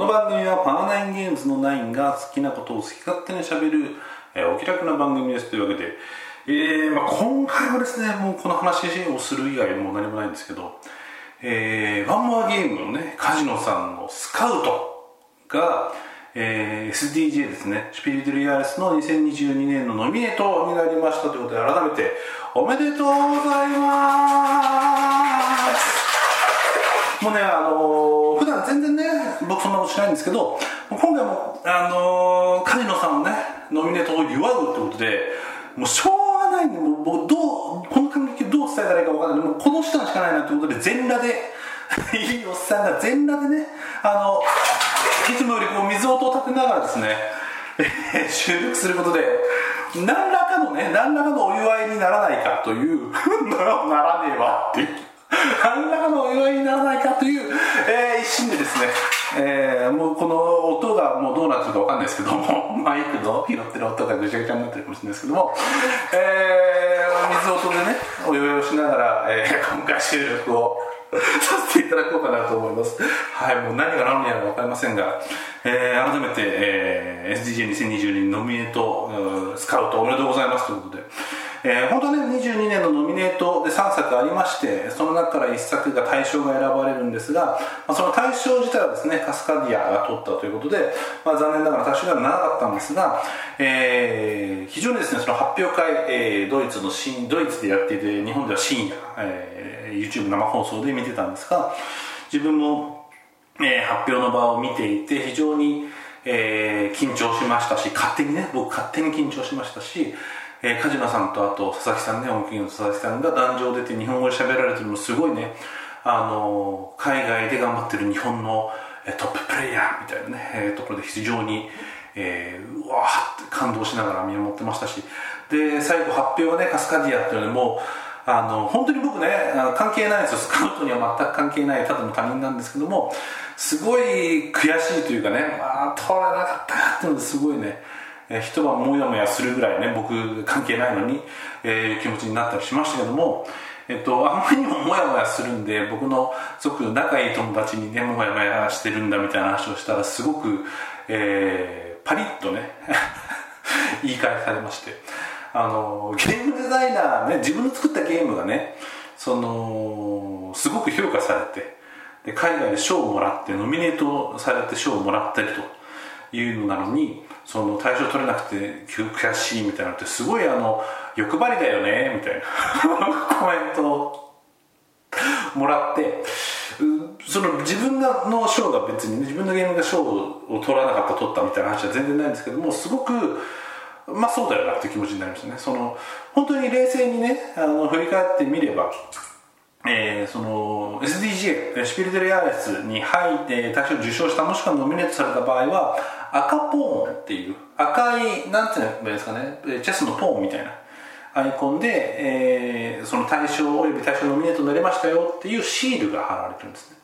この番組はパーナインゲームズのナインが好きなことを好き勝手にしゃべる、えーお気楽な番組ですというわけで、えーまあ、今回はですねもうこの話をする以外もう何もないんですけど、えーワンモアゲームのねカジノさんのスカウトが、えー SDJ ですねシュピリトリアレスの2022年のノミネートになりましたということで改めておめでとうございます。もうね、あのー普段全然ね、僕そんなことしないんですけど、今回も、あのーカジノさんのね、ノミネートを祝うってことで、もうしょうがないんで、もうどう、この感激をどう伝えたらいいかわからないもうこの人しかないなということで、全裸で、いいおっさんが全裸でね、あの、いつもよりこう水音を立てながらですね、えー収録することで、何らかのね、何らかのお祝いにならないかという、ならねえわっていう。何らかのお祝いにならないかという、えー一心でですね、えーもうこの音がもうどうなってるかわかんないですけども、マイクの拾ってる音がぐちゃぐちゃになってるかもしれないですけども、えー水音でね、お祝いをしながら、えー今回収録をさせていただこうかなと思います。はい、もう何が何やら分かりませんが、えー改めて、えー SDJ2022 ノミネート、スカウトおめでとうございますということで、えー本当ね、22年のノミネートで3作ありまして、その中から1作が大賞が選ばれるんですが、まあ、その大賞自体はですね、カスカディアが取ったということで、まあ、残念ながら大賞ではなかったんですが、えー非常にですね、その発表会、えードイツの新、ドイツでやっていて、日本では深夜、えー YouTube 生放送で見てたんですが、自分もえー発表の場を見ていて非常に、えー緊張しましたし勝手にね僕勝手に緊張しましたし、えー、梶野さんとあと佐々木さんね音響の佐々木さんが壇上出て日本語で喋られてるのもすごいね。あのー海外で頑張ってる日本の、えートッププレイヤーみたいなね、えーところで非常に、えーうわーって感動しながら見守ってましたし。で最後発表はねカスカディアっていうのもあの本当に僕ね関係ないですよ。スカウトには全く関係ないただの他人なんですけどもすごい悔しいというかねああ取れなかったっていうのすごいねえー一晩もやもやするぐらいね僕関係ないのに、えー気持ちになったりしましたけどもえっと、あまりにもモヤモヤするんで僕のすごく仲いい友達にねモヤモヤしてるんだみたいな話をしたらすごく、えーパリッとね 言い返されまして。あのゲームデザイナーね自分の作ったゲームがねそのすごく評価されてで海外で賞をもらってノミネートされて賞をもらったりというのなのにその大賞取れなくて悔しいみたいなのってすごいあの欲張りだよねみたいな。コメントをもらってその自分がの賞が別にね自分のゲームが賞を取らなかった取ったみたいな話は全然ないんですけどもすごくまあそうだよなって気持ちになりましたね。その本当に冷静にねあの振り返ってみればえーその SDGA シュピルデレアレスに入って大賞受賞したもしくはノミネートされた場合は赤ポーンっていう赤いなんていうんですかねチェスのポーンみたいなアイコンで、えーその対象および対象ノミネートになりましたよっていうシールが貼られてるんですね、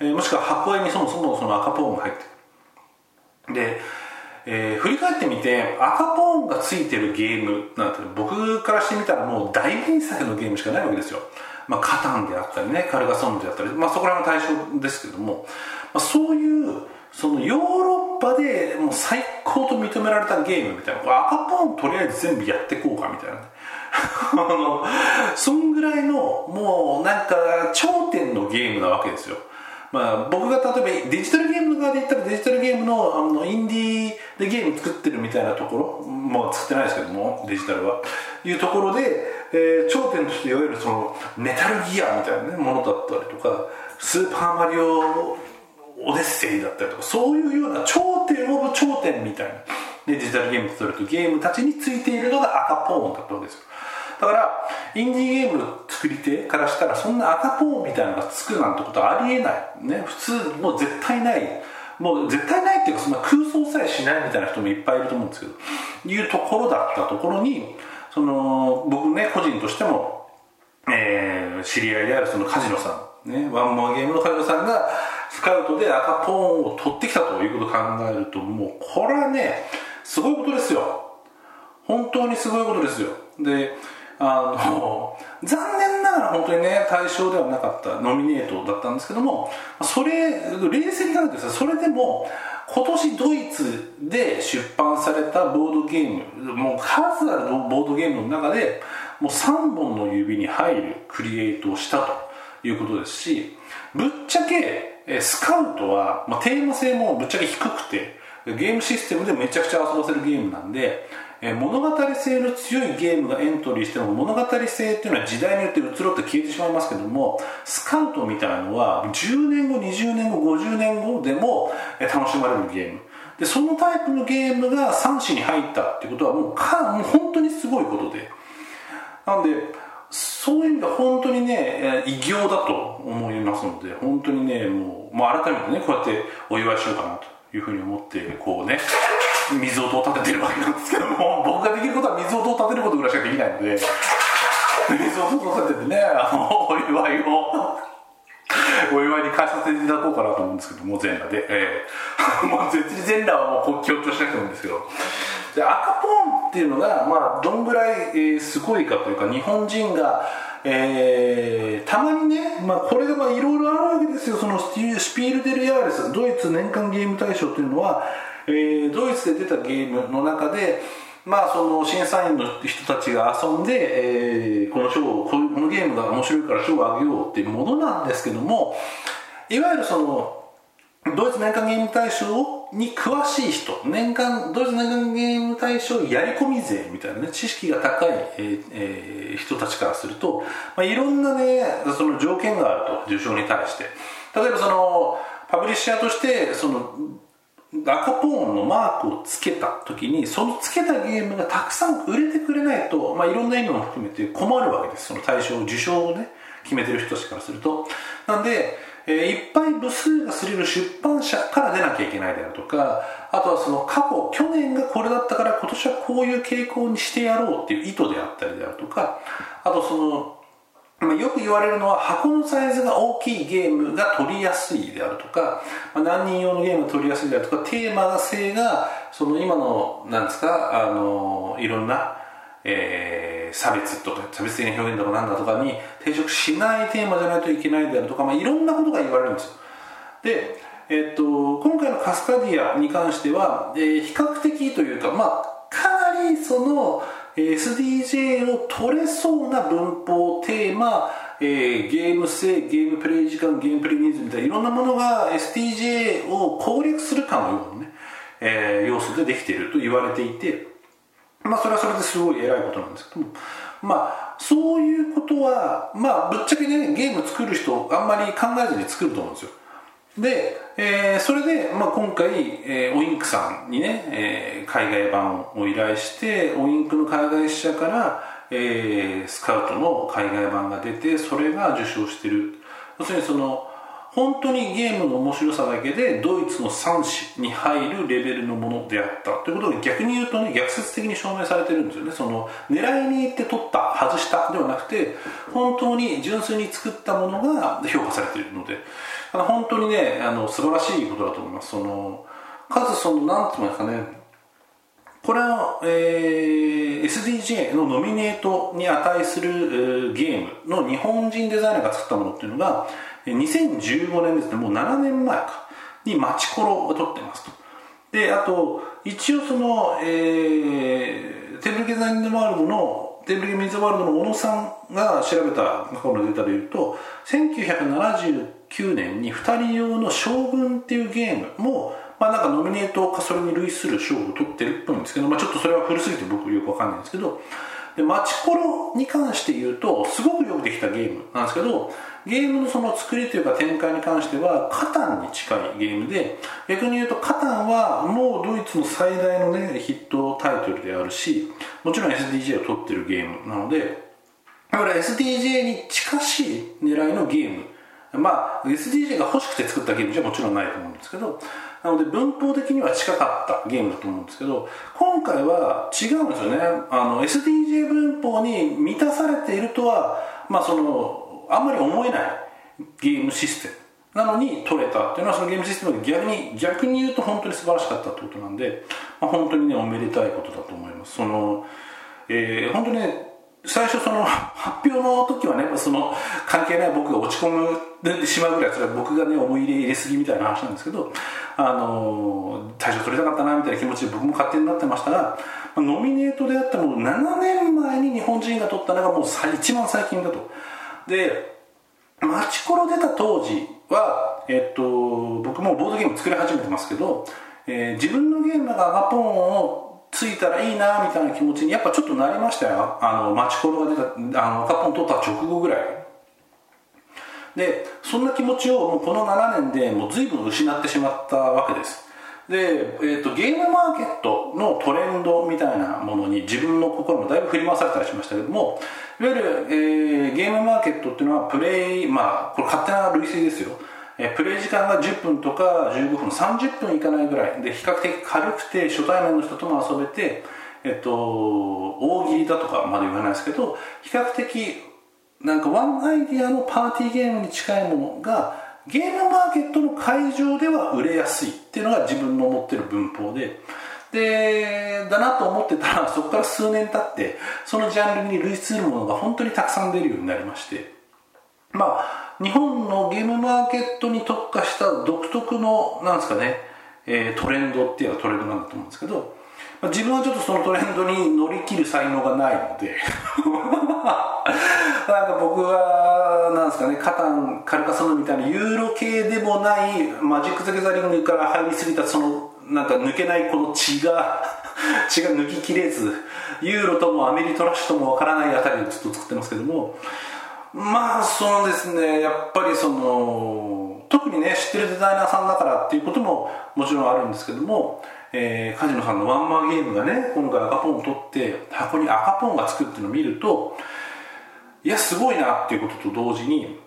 えーもしくは箱絵にそもそもその赤ポーンが入ってる。で、えー振り返ってみて赤ポーンがついてるゲームなんて僕からしてみたらもう大名作のゲームしかないわけですよ、まあ、カタンであったりねカルガソンヌであったり、まあ、そこら辺の対象ですけども、まあ、そういうそのヨーロッパでもう最高と認められたゲームみたいなこれ赤ポーンとりあえず全部やっていこうかみたいな。ね あのそんぐらいのもうなんか頂点のゲームなわけですよ。まあ、僕が例えばデジタルゲームの側で言ったらデジタルゲームのあのインディでゲーム作ってるみたいなところ？もう作ってないですけどもデジタルは。いうところで、えー頂点としていわゆるそのメタルギアみたいな、ね、ものだったりとかスーパーマリオオデッセイだったりとかそういうような頂点オブ頂点みたいなデジタルゲームとするとゲームたちについているのが赤ポーンだったわけですよ。だからインディーゲームの作り手からしたらそんな赤ポーンみたいなのがつくなんてことはありえない。ね普通もう絶対ないもう絶対ないっていうかそんな空想さえしないみたいな人もいっぱいいると思うんですけどいうところだったところにその僕ね個人としてもえー知り合いであるそのカジノさん、ね、ワンモアゲームのカジノさんがスカウトで赤ポーンを取ってきたということを考えるともうこれはねすごいことですよ。本当にすごいことですよ。であの残念ながら本当にね対象ではなかったノミネートだったんですけどもそれ冷静に考えてください。それでも今年ドイツで出版されたボードゲームもう数あるボードゲームの中でもう3本の指に入るクリエイトをしたということですしぶっちゃけスカウトは、まあ、テーマ性もぶっちゃけ低くてゲームシステムでめちゃくちゃ遊ばせるゲームなんでえ物語性の強いゲームがエントリーしても物語性っていうのは時代によって移ろって消えてしまいますけどもスカウトみたいなのは10年後20年後50年後でも楽しまれるゲーム。でそのタイプのゲームが3種に入ったってことはもうかもう本当にすごいことで。なんでそういう意味では本当にね偉業だと思いますので本当にねもう、まあ、改めてねこうやってお祝いしようかなというふうに思ってこうね水音を立ててるわけなんですけども僕ができることは水音を立てることぐらいしかできないので水音を立ててねあのお祝いを。お祝いに返させていただこうかなと思うんですけどもう全裸で、えー、もう絶対全裸はもう強調しなくてもいいんですけど。で赤ポンっていうのが、まあ、どんぐらい、えー、すごいかというか日本人がえー、たまにね、まあ、これがいろいろあるわけですよ。そのスピールデル・ヤーレスドイツ年間ゲーム大賞というのはえー、ドイツで出たゲームの中でまあその審査員の人たちが遊んで、えー、この賞をこのゲームが面白いから賞をあげようっていうものなんですけどもいわゆるそのドイツ年間ゲーム大賞に詳しい人年間ドイツ年間ゲーム大賞やり込み勢みたいなね知識が高い、えーえー、人たちからすると、まあ、いろんなねその条件があると受賞に対して。例えばそのパブリッシャーとしてその赤ポーンのマークをつけた時にそのつけたゲームがたくさん売れてくれないと、まあ、いろんな意味も含めて困るわけです。その対象受賞をね決めてる人たちからすると。なんで、えー、いっぱい部数がすれる出版社から出なきゃいけないであるとかあとはその過去去年がこれだったから今年はこういう傾向にしてやろうっていう意図であったりであるとかあとその、よく言われるのは箱のサイズが大きいゲームが取りやすいであるとか、まあ、何人用のゲームが取りやすいであるとかテーマ性がその今のなんですかあのいろんな、えー、差別とか差別的な表現とかなんだとかに抵触しないテーマじゃないといけないであるとか、まあ、いろんなことが言われるんですよ。で、えっと今回のカスカディアに関しては、えー、比較的というかまあかなりその SDJ を取れそうな文法テーマ、えー、ゲーム性ゲームプレイ時間ゲームプレイニーズみたいないろんなものが SDJ を攻略するかのようなね、えー、要素でできていると言われていてまあそれはそれですごい偉いことなんですけども。まあそういうことはまあぶっちゃけねゲーム作る人あんまり考えずに作ると思うんですよ。で、えー、それで、まあ、今回、えー、オインクさんにね、えー、海外版を依頼してオインクの海外支社から、えー、スカウトの海外版が出てそれが受賞してる。要するにその本当にゲームの面白さだけでドイツの3種に入るレベルのものであった。ということが逆に言うとね逆説的に証明されてるんですよね。その狙いに行って取った外したではなくて本当に純粋に作ったものが評価されているので。あの本当にねあの素晴らしいことだと思います。その数その何て言いますかね。これは、えー、SDJ のノミネートに値する、えー、ゲームの日本人デザイナーが作ったものっていうのが2015年ですね。もう7年前か。にマチコロを取ってますと。であと一応その、えー、テーブルデザインワールドのテーブルゲームインワールドの小野さんが調べた過去のデータでいうと1979 9年に2人用の将軍っていうゲームもまあなんかノミネートかそれに類する賞を取ってるっぽいんですけど、まあ、ちょっとそれは古すぎて僕よくわかんないんですけどでマチコロに関して言うとすごくよくできたゲームなんですけどゲームのその作りというか展開に関してはカタンに近いゲームで逆に言うとカタンはもうドイツの最大のねヒットタイトルであるしもちろん SDJ を取ってるゲームなのでだから SDJ に近しい狙いのゲームまあ SDJ が欲しくて作ったゲームじゃもちろんないと思うんですけどなので文法的には近かったゲームだと思うんですけど今回は違うんですよね。あの SDJ 文法に満たされているとはまあそのあんまり思えないゲームシステムなのに取れたっていうのはそのゲームシステムが逆に逆に言うと本当に素晴らしかったってことなんで、まあ、本当にねおめでたいことだと思います。その、えー、本当にね最初その発表の時はねその関係ない僕が落ち込むでしまうぐらいそれは僕がね思い入れ入れすぎみたいな話なんですけどあの大賞取りたかったなみたいな気持ちで僕も勝手になってましたがノミネートであっても7年前に日本人が取ったのがもう一番最近だと。でマチコロ出た当時は、えっと、僕もボードゲーム作り始めてますけど、えー、自分のゲームがアガポンをついたらいいなみたいな気持ちにやっぱちょっとなりましたよ。あのマチコロが出たあのアガポン取った直後ぐらい。でそんな気持ちをもうこの7年でもう随分失ってしまったわけです。で、えーと、ゲームマーケットのトレンドみたいなものに自分の心もだいぶ振り回されたりしましたけどもいわゆる、えー、ゲームマーケットっていうのはプレイまあこれ勝手な類推ですよ。えプレイ時間が10分とか15分30分いかないぐらい。で比較的軽くて初対面の人とも遊べてえっと大喜利だとかまで言わないですけど比較的なんかワンアイディアのパーティーゲームに近いものがゲームマーケットの会場では売れやすいっていうのが自分の持ってる文法ででだなと思ってたら そこから数年経ってそのジャンルに類するものが本当にたくさん出るようになりまして。まあ日本のゲームマーケットに特化した独特のなんですかね、えー、トレンドっていうのはトレンドなんだと思うんですけど、まあ、自分はちょっとそのトレンドに乗り切る才能がないので なんか僕はなんですかねカタンカルカソンみたいなユーロ系でもないマジック・ザ・ギャザリングから入りすぎたそのなんか抜けないこの血が 血が抜ききれずユーロともアメリトラッシュともわからないあたりでずっと作ってますけどもまあそうですね。やっぱりその特にね知ってるデザイナーさんだからっていうことももちろんあるんですけども、えー、カジノさんのワンマンゲームがね今回赤ポンを取って箱に赤ポンがつくっていうのを見るといやすごいなっていうことと同時に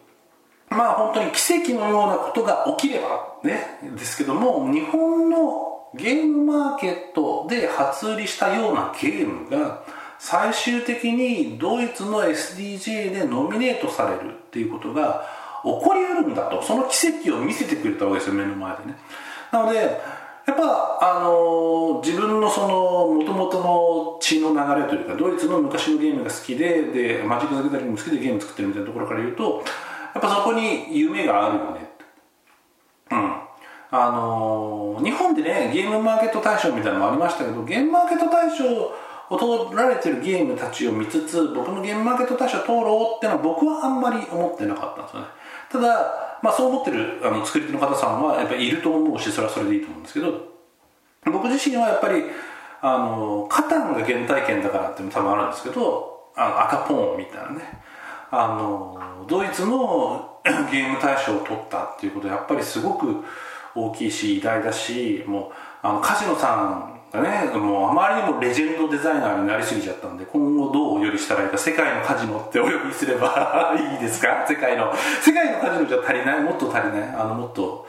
まあ本当に奇跡のようなことが起きればねですけども日本のゲームマーケットで初売りしたようなゲームが最終的にドイツの SDJ でノミネートされるっていうことが起こりうるんだと。その奇跡を見せてくれたわけですよ目の前でね。なのでやっぱあの自分のそのもともとの血の流れというかドイツの昔のゲームが好きででマジック・ザ・ギャザリングも好きでゲーム作ってるみたいなところから言うとやっぱそこに夢があるよねうん。あのー、日本でねゲームマーケット大賞みたいなのもありましたけどゲームマーケット大賞を取られてるゲームたちを見つつ僕のゲームマーケット大賞通ろうってのは僕はあんまり思ってなかったんですよね。ただ、まあ、そう思ってるあの作り手の方さんはやっぱりいると思うしそれはそれでいいと思うんですけど僕自身はやっぱりあのカタンが原体験だからっていうのも多分あるんですけどあの赤ポーンみたいなね。あのドイツの ゲーム大賞を取ったっていうことはやっぱりすごく大きいし偉大だしもうあのカジノさんがねもうあまりにもレジェンドデザイナーになりすぎちゃったんで今後どうお呼びしたらいいか世界のカジノってお呼びすれば いいですか？世界の世界のカジノじゃ足りない？もっと足りない？あのもっと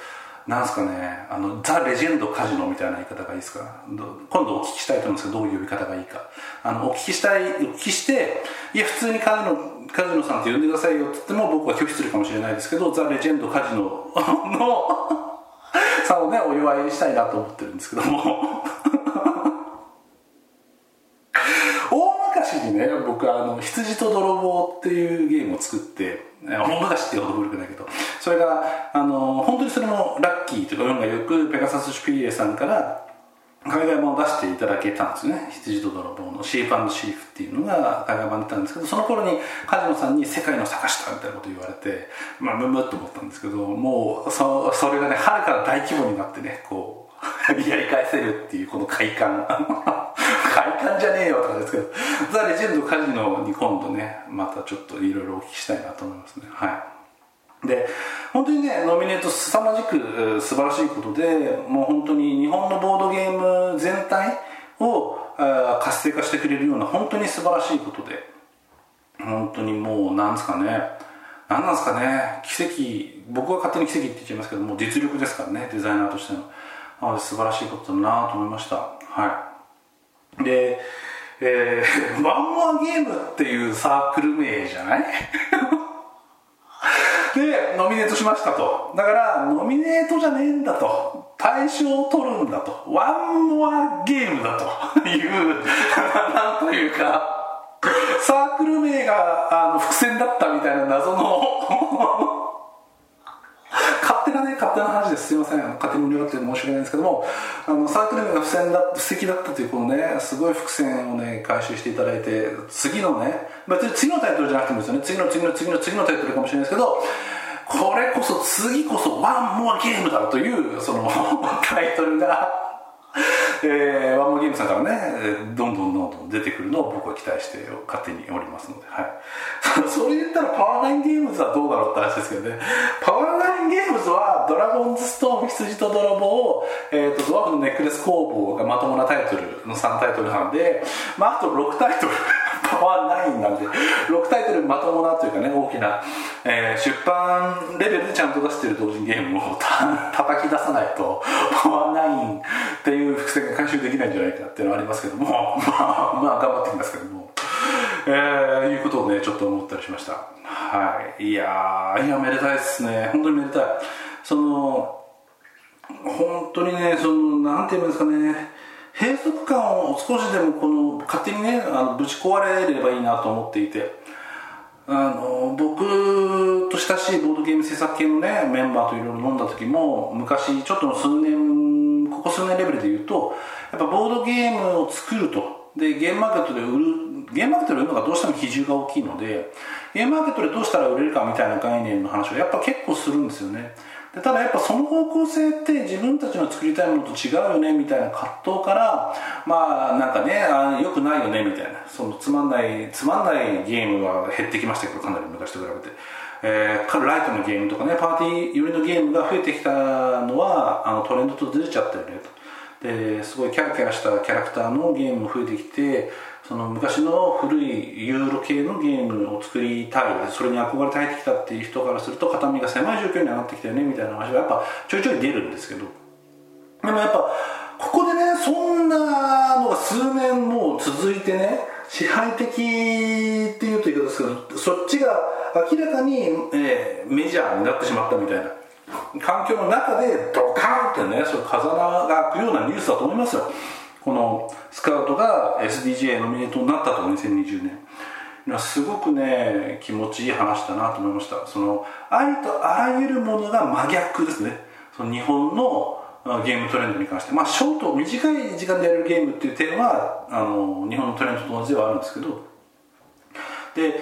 なんすかね？あのザ・レジェンドカジノみたいな言い方がいいですか？今度お聞きしたいと思うんですけどどういう呼び方がいいか。あのお聞きしたいお聞きしていや普通にカジノカジノさんって呼んでくださいよって言っても僕は拒否するかもしれないですけどザ・レジェンドカジノのさんをねお祝いしたいなと思ってるんですけども。大昔にね僕あの羊と泥棒っていうゲームを作って大昔っていうほど古くないけどそれがあの本当にそれもラッキーというか運がよくペガサス・シュピーエさんから海外版を出していただけたんですね。羊と泥棒のシープシーフっていうのが海外版出たんですけどその頃にカジノさんに世界の坂下みたいなこと言われてまあムムっと思ったんですけどもうそそれがね春から大規模になってねこう やり返せるっていうこの快感。快感じゃねえよとかですけどザ・レジェンドカジノに今度ねまたちょっといろいろお聞きしたいなと思いますね。はい。で本当にねノミネート凄まじく素晴らしいことでもう本当に日本のボードゲーム全体を活性化してくれるような本当に素晴らしいことで。本当にもうなんですかね。何なんですかね。奇跡。僕は勝手に奇跡って言っちゃいますけども実力ですからねデザイナーとしての。なので素晴らしいことだなと思いました。はい。でえー、ワンモアゲームっていうサークル名じゃない？でノミネートしましたと。だからノミネートじゃねえんだと。大賞を取るんだと。ワンモアゲームだと。いうなんというかサークル名があの伏線だったみたいな謎の。勝手なね勝手なですいません。勝手に盛り上がって申し訳ないんですけどもあのサークル名が付箋だ布石だったというこのねすごい伏線をね回収していただいて次のね別に次のタイトルじゃなくてもですよね。次の次の次の次のタイトルかもしれないですけどこれこそ次こそワンモアゲームだというそのタイトルがえー、ワンモゲームさんからねどんどんどんどん出てくるのを僕は期待して勝手におりますので、はい、それ言ったらパワーナインゲームズはどうだろうって話ですけどね。パワーナインゲームズはドラゴンズストーン羊と泥棒を、えーと、ドワーフのネックレス工房がまともなタイトルの3タイトルなんで、まあ、あと6タイトル。パワー9なんで6タイトルまともなというかね大きな、えー、出版レベルでちゃんと出してる同人ゲームをた叩き出さないとパワー9っていう伏線が回収できないんじゃないかっていうのはありますけどもまあまあ頑張ってきますけども。えー、いうことをねちょっと思ったりしました。はい。いやいやめでたいですね。本当にめでたい。その本当にねそのなんていうんですかね。閉塞感を少しでもこの勝手にねあのぶち壊れればいいなと思っていて。あの僕と親しいボードゲーム制作系のねメンバーといろいろ飲んだ時も昔ちょっと数年ここ数年レベルで言うとやっぱボードゲームを作ると。でゲームマーケットで売るゲームマーケットで売るのがどうしても比重が大きいのでゲームマーケットでどうしたら売れるかみたいな概念の話をやっぱ結構するんですよね。でただやっぱその方向性って自分たちの作りたいものと違うよねみたいな葛藤からまあなんかねあよくないよねみたいな。そのつまんないつまんないゲームは減ってきましたけどかなり昔と比べて、えー、ライトのゲームとかねパーティー寄りのゲームが増えてきたのはあのトレンドとずれちゃったよねと。ですごいキャラキャラしたキャラクターのゲームも増えてきてその昔の古いユーロ系のゲームを作りたいそれに憧れて入ってきたっていう人からすると肩身が狭い状況に上がってきたよねみたいな話はやっぱちょいちょい出るんですけど。でもやっぱここでねそんなのが数年もう続いてね支配的っていうと言い方ですけどそっちが明らかに、えー、メジャーになってしまったみたいな。環境の中でドカーンってねそれ風が開くようなニュースだと思いますよ。このスカウトが SDGA ノミネートになったと2020年すごくね気持ちいい話だなと思いました。そのありとあらゆるものが真逆ですね。その日本のゲームトレンドに関して。まあショート短い時間でやるゲームっていう点はあの日本のトレンドと同じではあるんですけど。で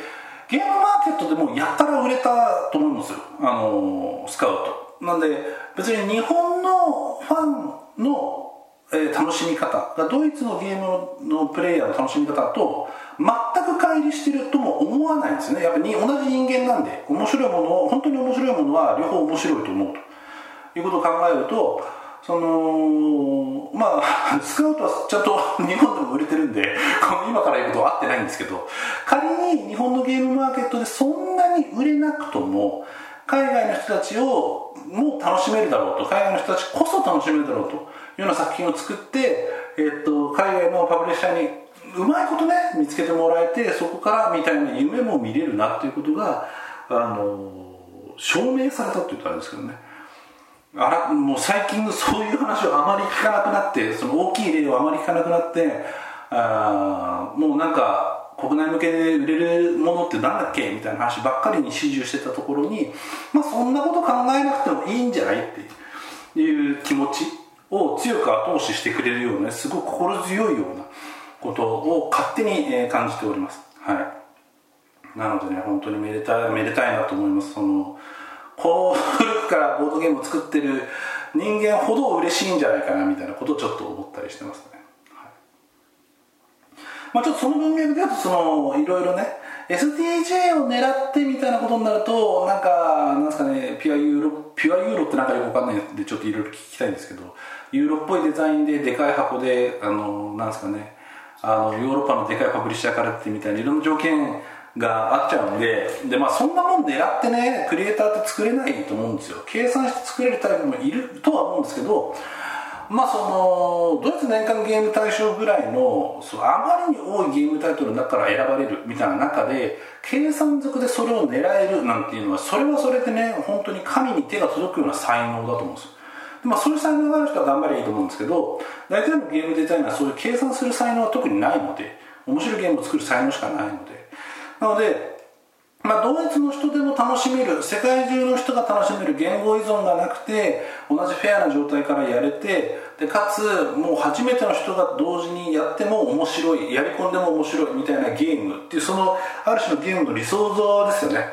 ゲームマーケットでもやったら売れたと思うんですよ。あのスカウト。なんで別に日本のファンのえー、楽しみ方。がドイツのゲームのプレイヤーの楽しみ方と全く乖離してるとも思わないんですね。やっぱり同じ人間なんで面白いものを本当に面白いものは両方面白いと思うと。いうことを考えるとそのまあ スカウトはちゃんと日本でも売れてるんでこの 今から言うことは合ってないんですけど仮に日本のゲームマーケットでそんなに売れなくとも海外の人たちをも楽しめるだろうと海外の人たちこそ楽しめるだろうというような作品を作って、え、っと海外のパブリッシャーにうまいことね見つけてもらえてそこからみたいな夢も見れるなっていうことが、あの証明されたって言ったらあれですけどね。あらもう最近のそういう話をあまり聞かなくなってその大きい例をあまり聞かなくなってあもうなんか国内向けで売れるものって何だっけみたいな話ばっかりに始終してたところにまあそんなこと考えなくてもいいんじゃないっていう気持ちを強く後押ししてくれるようなすごく心強いようなことを勝手に感じております。はい。なのでね本当にめでたいめでたいなと思います。その古くからボードゲームを作ってる人間ほど嬉しいんじゃないかなみたいなことをちょっと思ったりしてますね、まあちょっとその文脈で言うとそのいろいろね SDJ を狙ってみたいなことになるとなんかなんですかねピュアユーロピュアユーロってなんかよくわかんないんでちょっといろいろ聞きたいんですけどユーロっぽいデザインででかい箱であのなんですかねあのヨーロッパのでかいパブリッシャーからってみたいないろんな条件があっちゃうんでで、まあ、そんなもん狙ってねクリエイターって作れないと思うんですよ。計算して作れるタイプもいるとは思うんですけどまあそのドイツ年間ゲーム大賞ぐらいのそうあまりに多いゲームタイトルの中から選ばれるみたいな中で計算づくでそれを狙えるなんていうのはそれはそれでね本当に神に手が届くような才能だと思うんですよ。まあ、そういう才能がある人は頑張りゃいいと思うんですけど大体のゲームデザイナーはそういう計算する才能は特にないので面白いゲームを作る才能しかないので。なのでまあ、ドイツの人でも楽しめる世界中の人が楽しめる言語依存がなくて同じフェアな状態からやれてでかつもう初めての人が同時にやっても面白いやり込んでも面白いみたいなゲームっていうそのある種のゲームの理想像ですよね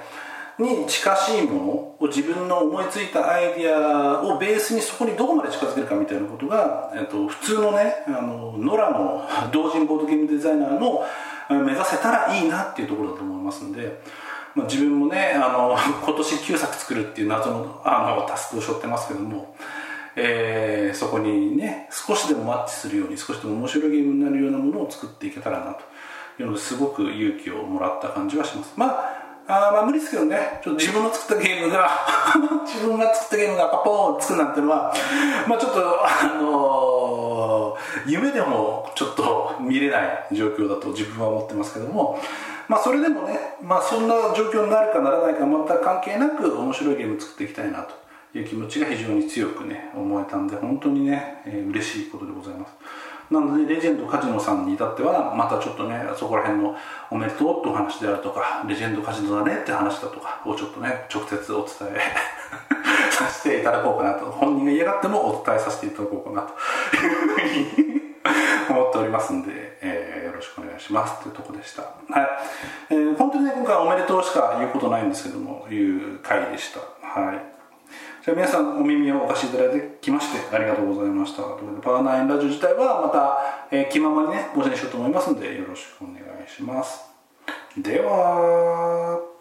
に近しいものを自分の思いついたアイディアをベースにそこにどこまで近づけるかみたいなことが、えっと、普通のねあの野良の 同人ボードゲームデザイナーの目指せたらいいなっていうところだと思いますんで。まあ、自分もねあの 今年9作作るっていう謎のあのタスクを背負ってますけども、えー、そこにね少しでもマッチするように少しでも面白いゲームになるようなものを作っていけたらなというのですごく勇気をもらった感じはします。まああまあ無理ですけどね。ちょっと自分の作ったゲームが 自分が作ったゲームがパポーンつくなんてのはまあちょっとあのー、夢でもちょっと見れない状況だと自分は思ってますけどもまあ、それでもね、まあ、そんな状況になるかならないか全く関係なく面白いゲーム作っていきたいなという気持ちが非常に強くね思えたんで本当にね、えー、嬉しいことでございます。なのでレジェンドカジノさんに至ってはまたちょっとねそこら辺のおめでとうってお話であるとかレジェンドカジノだねって話だとかをちょっとね直接お伝え させていただこうかなと。本人が嫌がってもお伝えさせていただこうかなと。いうふうに思っておりますんで、えー、よろしくお願いしますというとこでした。はい。えー、本当にね、今回おめでとうしか言うことないんですけども、いう回でした。はい。じゃあ皆さんお耳をお貸しいただいてきましてありがとうございました。ということで、パワーナインラジオ自体はまた、えー、気ままにね、ご紹介しようと思いますので、よろしくお願いします。では、